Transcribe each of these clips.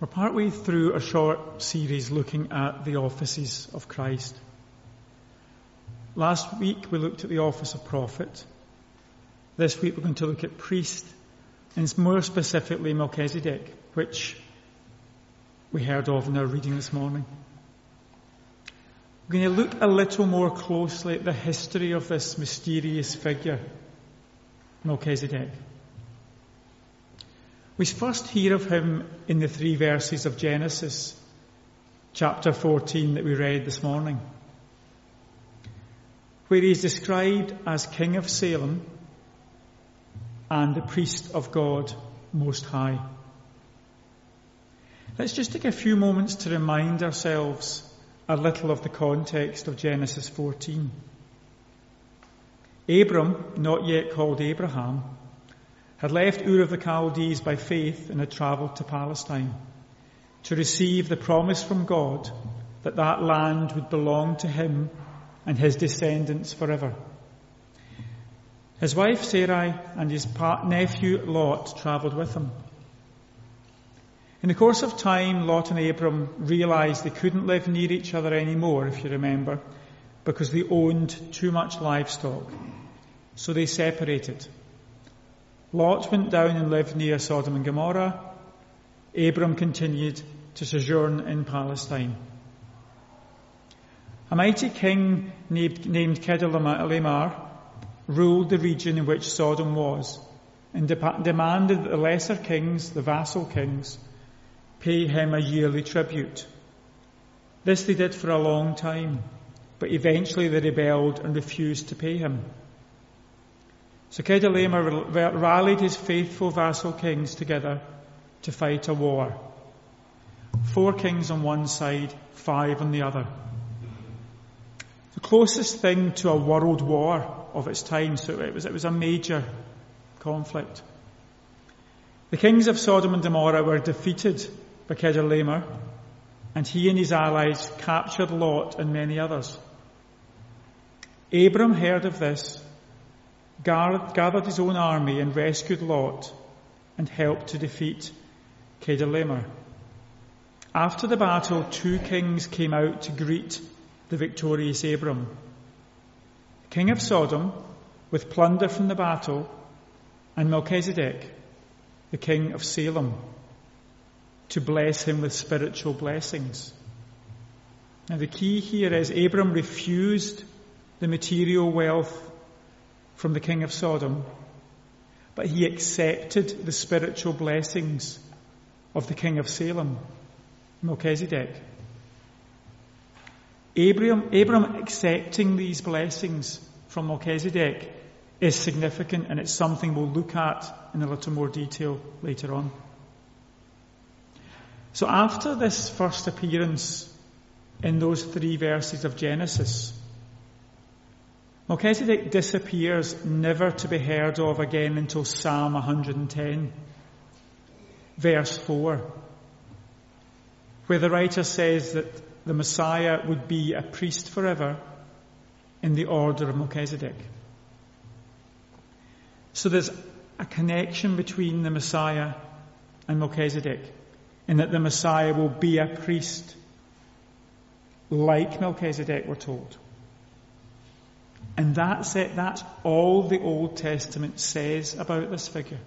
We're partway through a short series looking at the offices of Christ. Last week we looked at the office of prophet. This week we're going to look at priest, and more specifically Melchizedek, which we heard of in our reading this morning. We're going to look a little more closely at the history of this mysterious figure, Melchizedek. We first hear of him in the three verses of Genesis, chapter 14 that we read this morning, where he is described as King of Salem and the priest of God Most High. Let's just take a few moments to remind ourselves a little of the context of Genesis 14. Abram, not yet called Abraham, had left Ur of the Chaldees by faith and had travelled to Palestine to receive the promise from God that that land would belong to him and his descendants forever. His wife Sarai and his nephew Lot travelled with him. In the course of time, Lot and Abram realised they couldn't live near each other anymore, if you remember, because they owned too much livestock. So they separated. Lot went down and lived near Sodom and Gomorrah. Abram continued to sojourn in Palestine. A mighty king named, Chedorlaomer ruled the region in which Sodom was and de- demanded that the lesser kings, the vassal kings, pay him a yearly tribute. This they did for a long time, but eventually they rebelled and refused to pay him. So Chedorlaomer rallied his faithful vassal kings together to fight a war. Four kings on one side, five on the other. The closest thing to a world war of its time, so it was, it was a major conflict. The kings of Sodom and Gomorrah were defeated by Chedorlaomer, and he and his allies captured Lot and many others. Abram heard of this gathered his own army and rescued Lot and helped to defeat Chedorlaomer. After the battle, two kings came out to greet the victorious Abram. The King of Sodom, with plunder from the battle, and Melchizedek, the king of Salem, to bless him with spiritual blessings. Now the key here is Abram refused the material wealth from the king of Sodom, but he accepted the spiritual blessings of the king of Salem, Melchizedek. Abram, Abram accepting these blessings from Melchizedek is significant and it's something we'll look at in a little more detail later on. So after this first appearance in those three verses of Genesis, Melchizedek disappears, never to be heard of again until Psalm 110, verse 4, where the writer says that the Messiah would be a priest forever in the order of Melchizedek. So there's a connection between the Messiah and Melchizedek, in that the Messiah will be a priest like Melchizedek, we're told. And that's it. That's all the Old Testament says about this figure.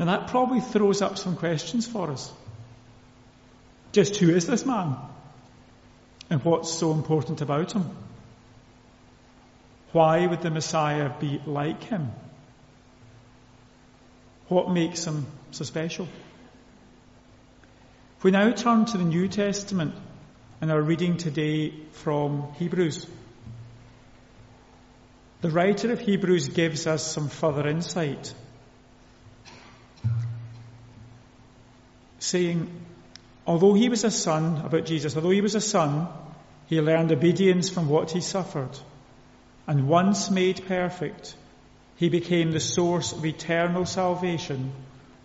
Now that probably throws up some questions for us. Just who is this man? And what's so important about him? Why would the Messiah be like him? What makes him so special? We now turn to the New Testament and are reading today from Hebrews, the writer of Hebrews gives us some further insight, saying, although he was a son, about Jesus, although he was a son, he learned obedience from what he suffered. And once made perfect, he became the source of eternal salvation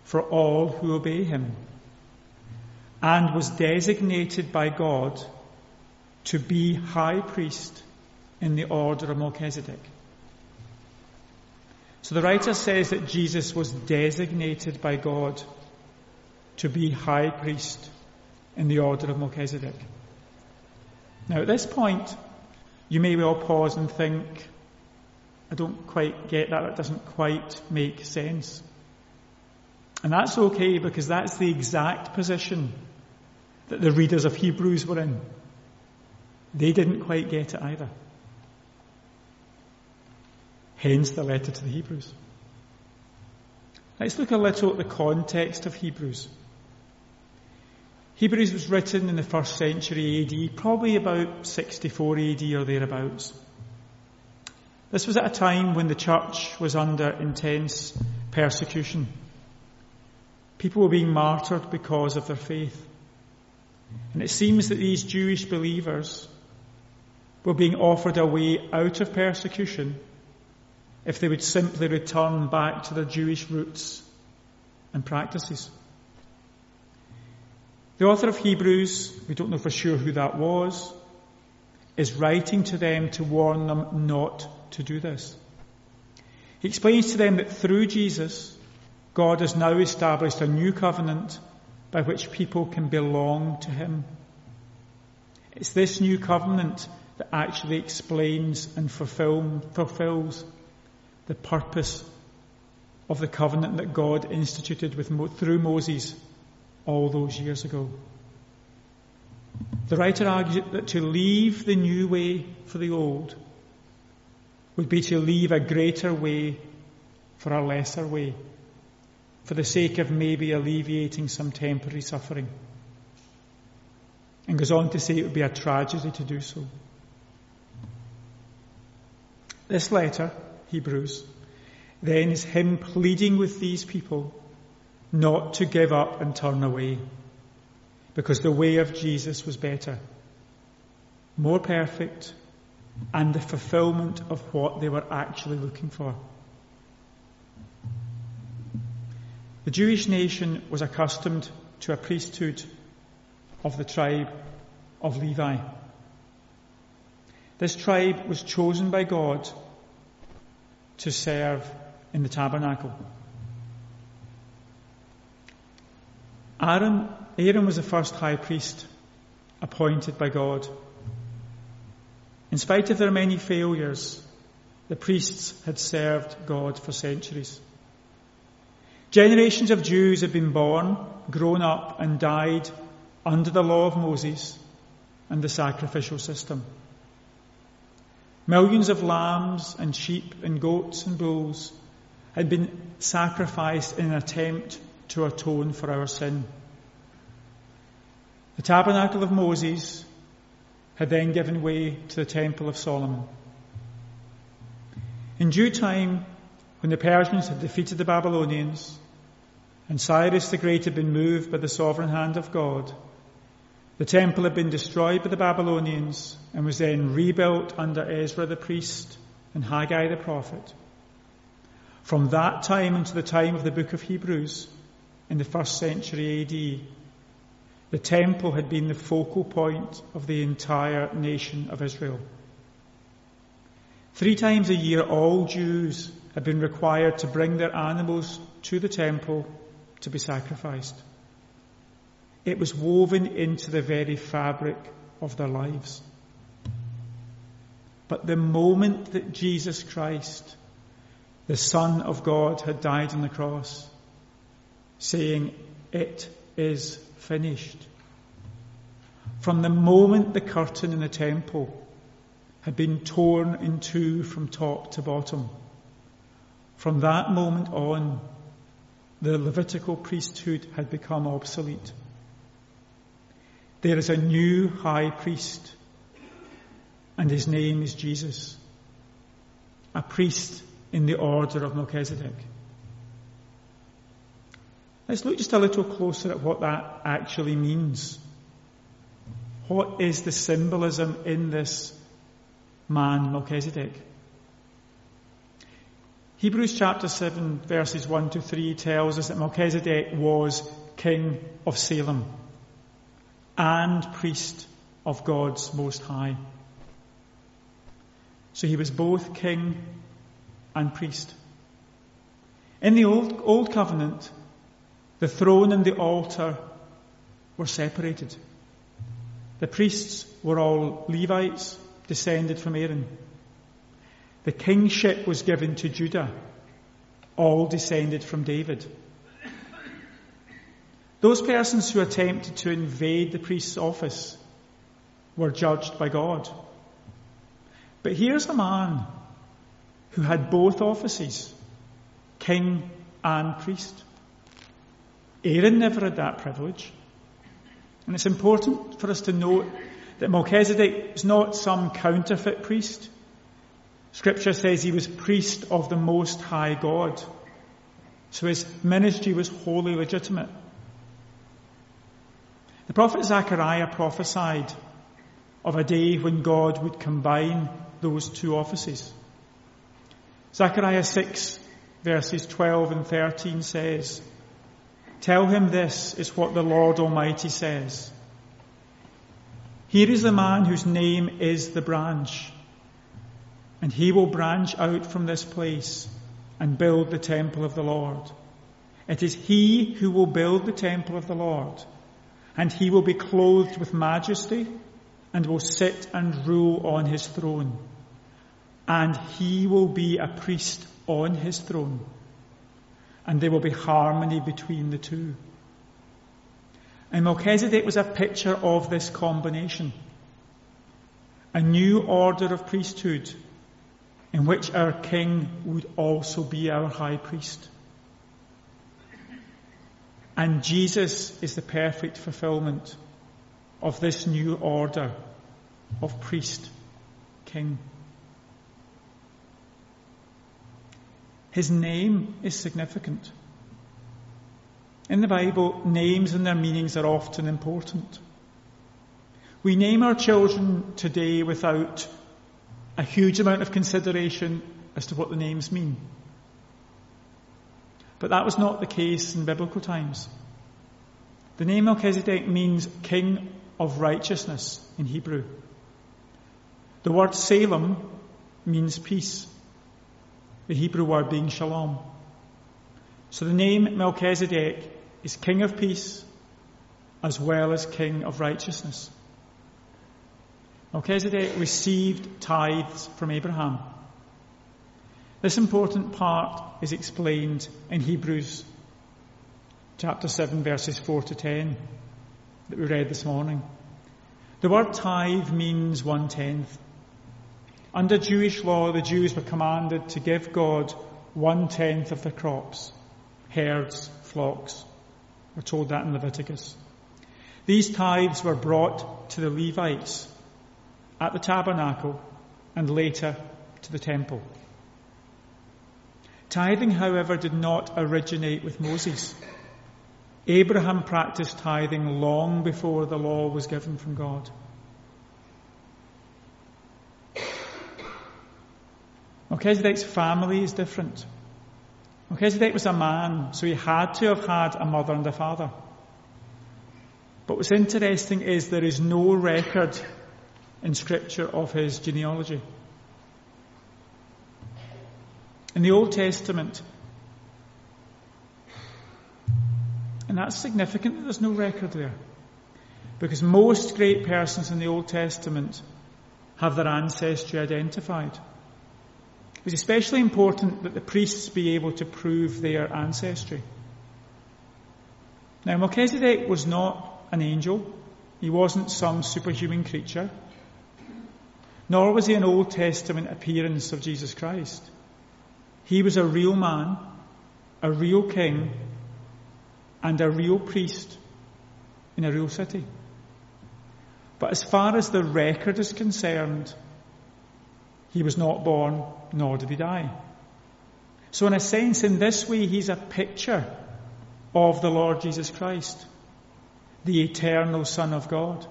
for all who obey him. And was designated by God to be high priest in the order of Melchizedek. So the writer says that Jesus was designated by God to be high priest in the order of Melchizedek. Now, at this point, you may well pause and think, I don't quite get that, it doesn't quite make sense. And that's okay because that's the exact position that the readers of Hebrews were in. They didn't quite get it either. Hence the letter to the Hebrews. Let's look a little at the context of Hebrews. Hebrews was written in the first century AD, probably about 64 AD or thereabouts. This was at a time when the church was under intense persecution. People were being martyred because of their faith. And it seems that these Jewish believers were being offered a way out of persecution if they would simply return back to their Jewish roots and practices. The author of Hebrews, we don't know for sure who that was, is writing to them to warn them not to do this. He explains to them that through Jesus, God has now established a new covenant by which people can belong to Him. It's this new covenant that actually explains and fulfills the purpose of the covenant that God instituted with, through Moses all those years ago. The writer argues that to leave the new way for the old would be to leave a greater way for a lesser way, for the sake of maybe alleviating some temporary suffering. And goes on to say it would be a tragedy to do so. This letter, Hebrews, then is him pleading with these people not to give up and turn away because the way of Jesus was better, more perfect, and the fulfillment of what they were actually looking for. The Jewish nation was accustomed to a priesthood of the tribe of Levi. This tribe was chosen by God to serve in the tabernacle. Aaron, Aaron was the first high priest appointed by God. In spite of their many failures, the priests had served God for centuries. Generations of Jews had been born, grown up, and died under the law of Moses and the sacrificial system. Millions of lambs and sheep and goats and bulls had been sacrificed in an attempt to atone for our sin. The tabernacle of Moses had then given way to the temple of Solomon. In due time, when the Persians had defeated the Babylonians, and Cyrus the Great had been moved by the sovereign hand of God, the temple had been destroyed by the Babylonians and was then rebuilt under Ezra the priest and Haggai the prophet. From that time until the time of the book of Hebrews, in the first century AD, the temple had been the focal point of the entire nation of Israel. Three times a year, all Jews had been required to bring their animals to the temple to be sacrificed. It was woven into the very fabric of their lives. But the moment that Jesus Christ, the Son of God, had died on the cross, saying, It is finished. From the moment the curtain in the temple had been torn in two from top to bottom, from that moment on, the Levitical priesthood had become obsolete. There is a new high priest, and his name is Jesus, a priest in the order of Melchizedek. Let's look just a little closer at what that actually means. What is the symbolism in this man, Melchizedek? Hebrews chapter 7 verses 1 to 3 tells us that Melchizedek was king of Salem and priest of God's Most High. So he was both king and priest. In the Old, Old Covenant, the throne and the altar were separated. The priests were all Levites, descended from Aaron. The kingship was given to Judah, all descended from David. Those persons who attempted to invade the priest's office were judged by God. But here's a man who had both offices, king and priest. Aaron never had that privilege. And it's important for us to note that Melchizedek is not some counterfeit priest. Scripture says he was priest of the Most High God. So his ministry was wholly legitimate. The prophet Zechariah prophesied of a day when God would combine those two offices. Zechariah 6 verses 12 and 13 says, Tell him this is what the Lord Almighty says. Here is the man whose name is the branch, and he will branch out from this place and build the temple of the Lord. It is he who will build the temple of the Lord and he will be clothed with majesty and will sit and rule on his throne. And he will be a priest on his throne. And there will be harmony between the two. And Melchizedek was a picture of this combination. A new order of priesthood in which our king would also be our high priest. And Jesus is the perfect fulfillment of this new order of priest, king. His name is significant. In the Bible, names and their meanings are often important. We name our children today without a huge amount of consideration as to what the names mean. But that was not the case in biblical times. The name Melchizedek means king of righteousness in Hebrew. The word Salem means peace. The Hebrew word being shalom. So the name Melchizedek is king of peace as well as king of righteousness. Melchizedek received tithes from Abraham. This important part is explained in Hebrews chapter 7 verses 4 to 10 that we read this morning. The word tithe means one tenth. Under Jewish law, the Jews were commanded to give God one tenth of their crops, herds, flocks. We're told that in Leviticus. These tithes were brought to the Levites at the tabernacle and later to the temple. Tithing, however, did not originate with Moses. Abraham practiced tithing long before the law was given from God. Melchizedek's family is different. Melchizedek was a man, so he had to have had a mother and a father. But what's interesting is there is no record in Scripture of his genealogy. In the Old Testament. And that's significant that there's no record there. Because most great persons in the Old Testament have their ancestry identified. It was especially important that the priests be able to prove their ancestry. Now, Melchizedek was not an angel. He wasn't some superhuman creature. Nor was he an Old Testament appearance of Jesus Christ. He was a real man, a real king, and a real priest in a real city. But as far as the record is concerned, he was not born, nor did he die. So in a sense, in this way, he's a picture of the Lord Jesus Christ, the eternal Son of God.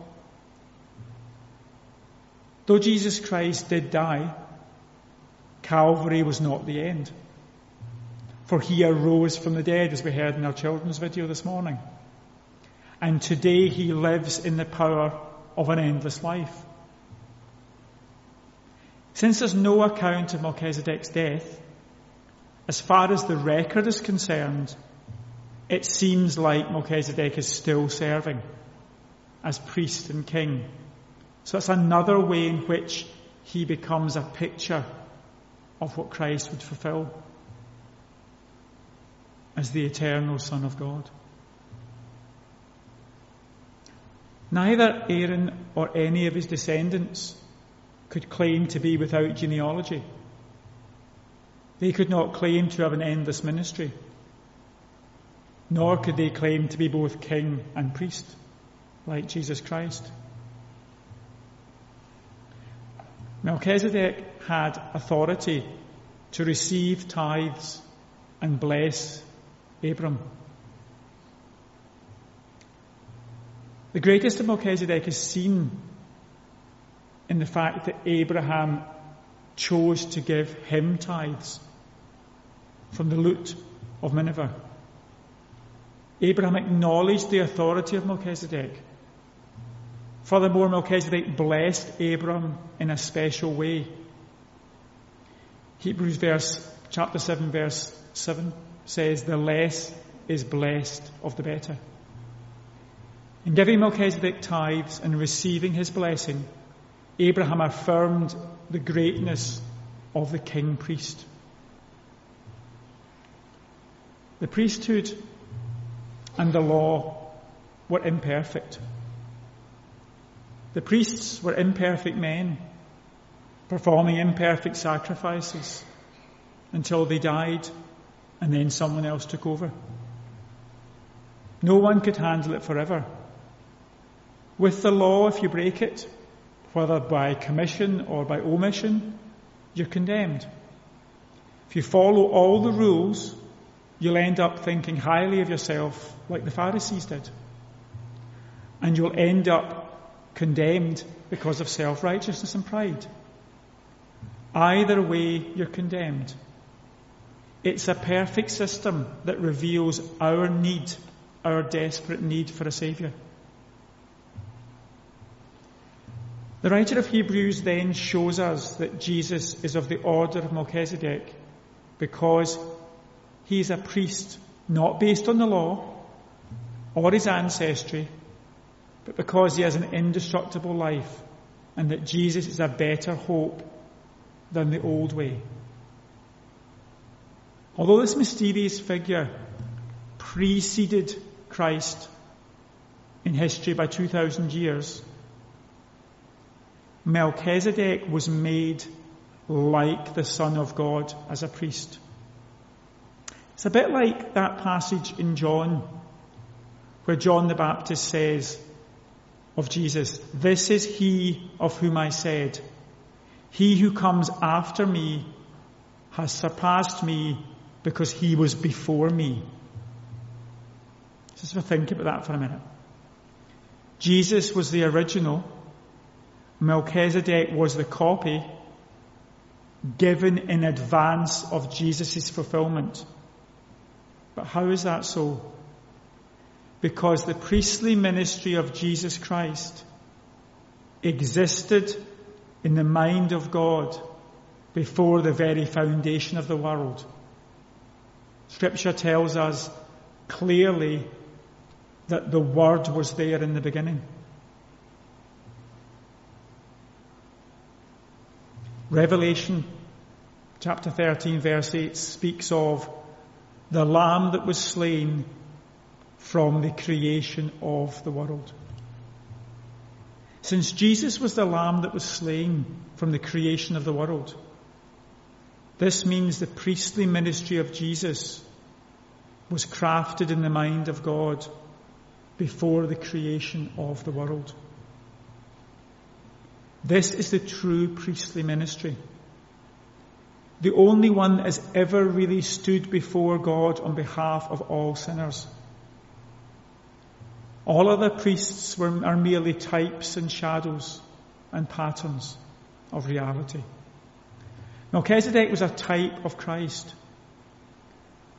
Though Jesus Christ did die, Calvary was not the end. For he arose from the dead, as we heard in our children's video this morning. And today he lives in the power of an endless life. Since there's no account of Melchizedek's death, as far as the record is concerned, it seems like Melchizedek is still serving as priest and king. So it's another way in which he becomes a picture of what Christ would fulfill as the eternal Son of God. Neither Aaron or any of his descendants could claim to be without genealogy. They could not claim to have an endless ministry, nor could they claim to be both king and priest, like Jesus Christ. Melchizedek had authority to receive tithes and bless Abram. The greatest of Melchizedek is seen in the fact that Abraham chose to give him tithes from the loot of Nineveh. Abraham acknowledged the authority of Melchizedek. Furthermore, Melchizedek blessed Abram in a special way. Hebrews verse, chapter 7 verse 7 says, the less is blessed of the better. In giving Melchizedek tithes and receiving his blessing, Abraham affirmed the greatness of the king priest. The priesthood and the law were imperfect. The priests were imperfect men, performing imperfect sacrifices until they died and then someone else took over. No one could handle it forever. With the law, if you break it, whether by commission or by omission, you're condemned. If you follow all the rules, you'll end up thinking highly of yourself like the Pharisees did. And you'll end up condemned because of self-righteousness and pride. Either way, you're condemned. It's a perfect system that reveals our need, our desperate need for a Saviour. The writer of Hebrews then shows us that Jesus is of the order of Melchizedek because he is a priest not based on the law or his ancestry, but because he has an indestructible life and that Jesus is a better hope than the old way. Although this mysterious figure preceded Christ in history by 2,000 years, Melchizedek was made like the Son of God as a priest. It's a bit like that passage in John where John the Baptist says of Jesus, This is he of whom I said, He who comes after me has surpassed me because he was before me. Just think about that for a minute. Jesus was the original Melchizedek was the copy given in advance of Jesus' fulfillment. But how is that so? Because the priestly ministry of Jesus Christ existed in the mind of God before the very foundation of the world. Scripture tells us clearly that the Word was there in the beginning. Revelation chapter 13 verse 8 speaks of the lamb that was slain from the creation of the world. Since Jesus was the lamb that was slain from the creation of the world, this means the priestly ministry of Jesus was crafted in the mind of God before the creation of the world. This is the true priestly ministry. The only one that has ever really stood before God on behalf of all sinners. All other priests were, are merely types and shadows and patterns of reality. Melchizedek was a type of Christ.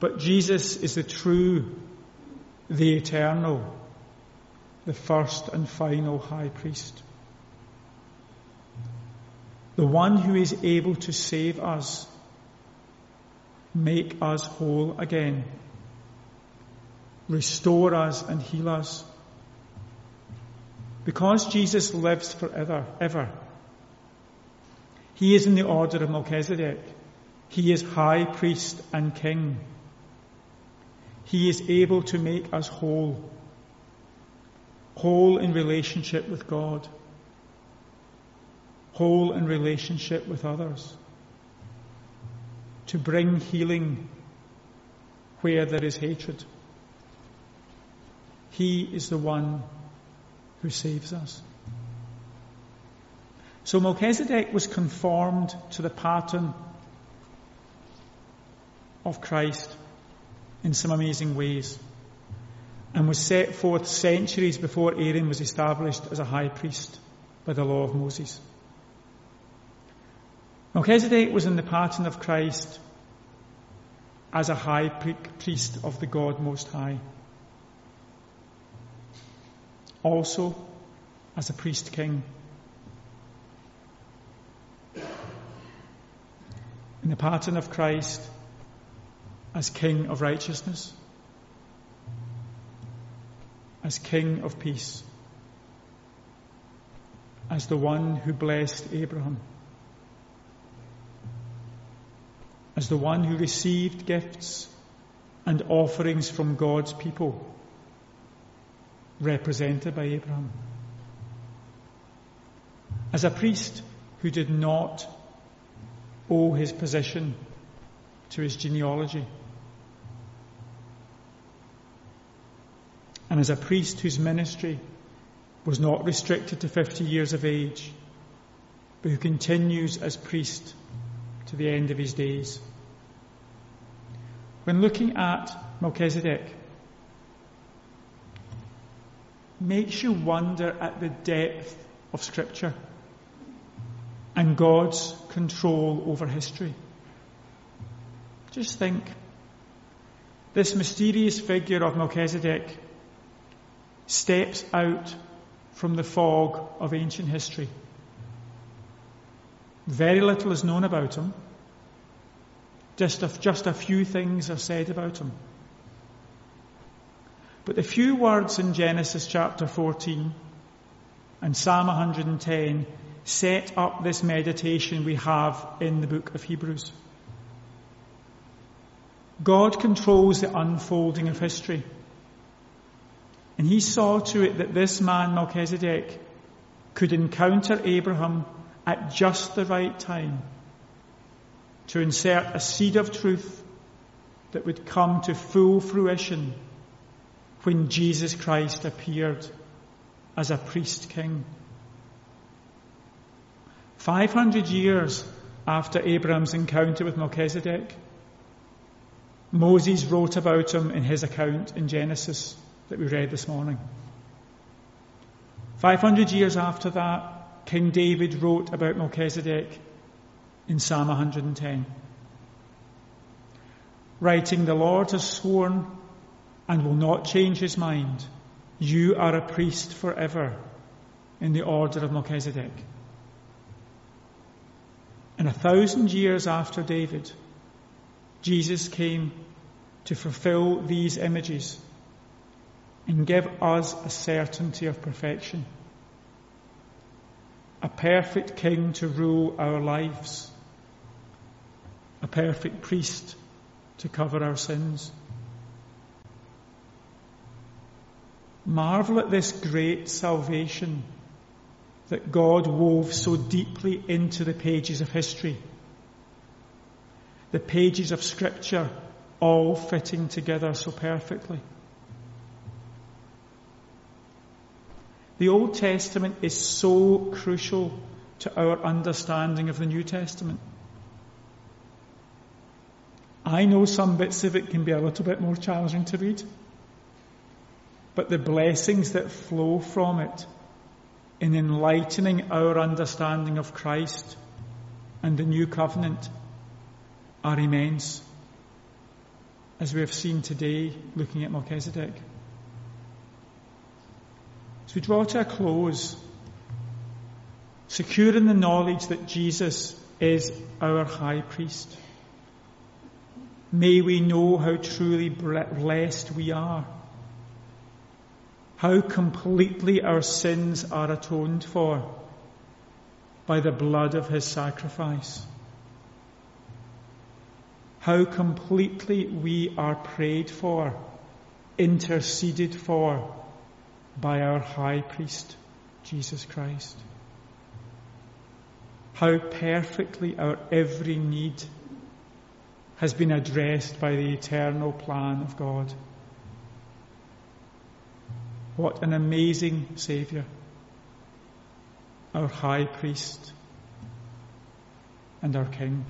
But Jesus is the true, the eternal, the first and final high priest the one who is able to save us, make us whole again. restore us and heal us. Because Jesus lives forever, ever, he is in the order of Melchizedek. He is high priest and king. He is able to make us whole. Whole in relationship with God. Whole in relationship with others. To bring healing where there is hatred. He is the one who saves us. So Melchizedek was conformed to the pattern of Christ in some amazing ways and was set forth centuries before Aaron was established as a high priest by the law of Moses. Melchizedek was in the pattern of Christ as a high priest of the God Most High. Also as a priest king. In the pattern of Christ as King of righteousness, as King of peace, as the one who blessed Abraham, as the one who received gifts and offerings from God's people, represented by Abraham, as a priest who did not owe his position to his genealogy. and as a priest whose ministry was not restricted to 50 years of age, but who continues as priest to the end of his days. When looking at Melchizedek, makes you wonder at the depth of Scripture and God's control over history. Just think. This mysterious figure of Melchizedek steps out from the fog of ancient history. Very little is known about him. Just a, just a few things are said about him. But the few words in Genesis chapter 14 and Psalm 110 set up this meditation we have in the book of Hebrews. God controls the unfolding of history. And he saw to it that this man, Melchizedek, could encounter Abraham at just the right time to insert a seed of truth that would come to full fruition when Jesus Christ appeared as a priest king. 500 years after Abraham's encounter with Melchizedek, Moses wrote about him in his account in Genesis that we read this morning. 500 years after that, King David wrote about Melchizedek in Psalm 110. Writing, The Lord has sworn and will not change his mind. You are a priest forever in the order of Melchizedek. And a thousand years after David, Jesus came to fulfill these images and give us a certainty of perfection. A perfect king to rule our lives. A perfect priest to cover our sins. Marvel at this great salvation that God wove so deeply into the pages of history. The pages of scripture all fitting together so perfectly. The Old Testament is so crucial to our understanding of the New Testament. I know some bits of it can be a little bit more challenging to read, but the blessings that flow from it in enlightening our understanding of Christ and the new covenant are immense, as we have seen today looking at Melchizedek. As we draw to a close, secure in the knowledge that Jesus is our high priest, may we know how truly blessed we are How completely our sins are atoned for by the blood of his sacrifice. How completely we are prayed for, interceded for by our high priest, Jesus Christ. How perfectly our every need has been addressed by the eternal plan of God. What an amazing Saviour, our High Priest and our King.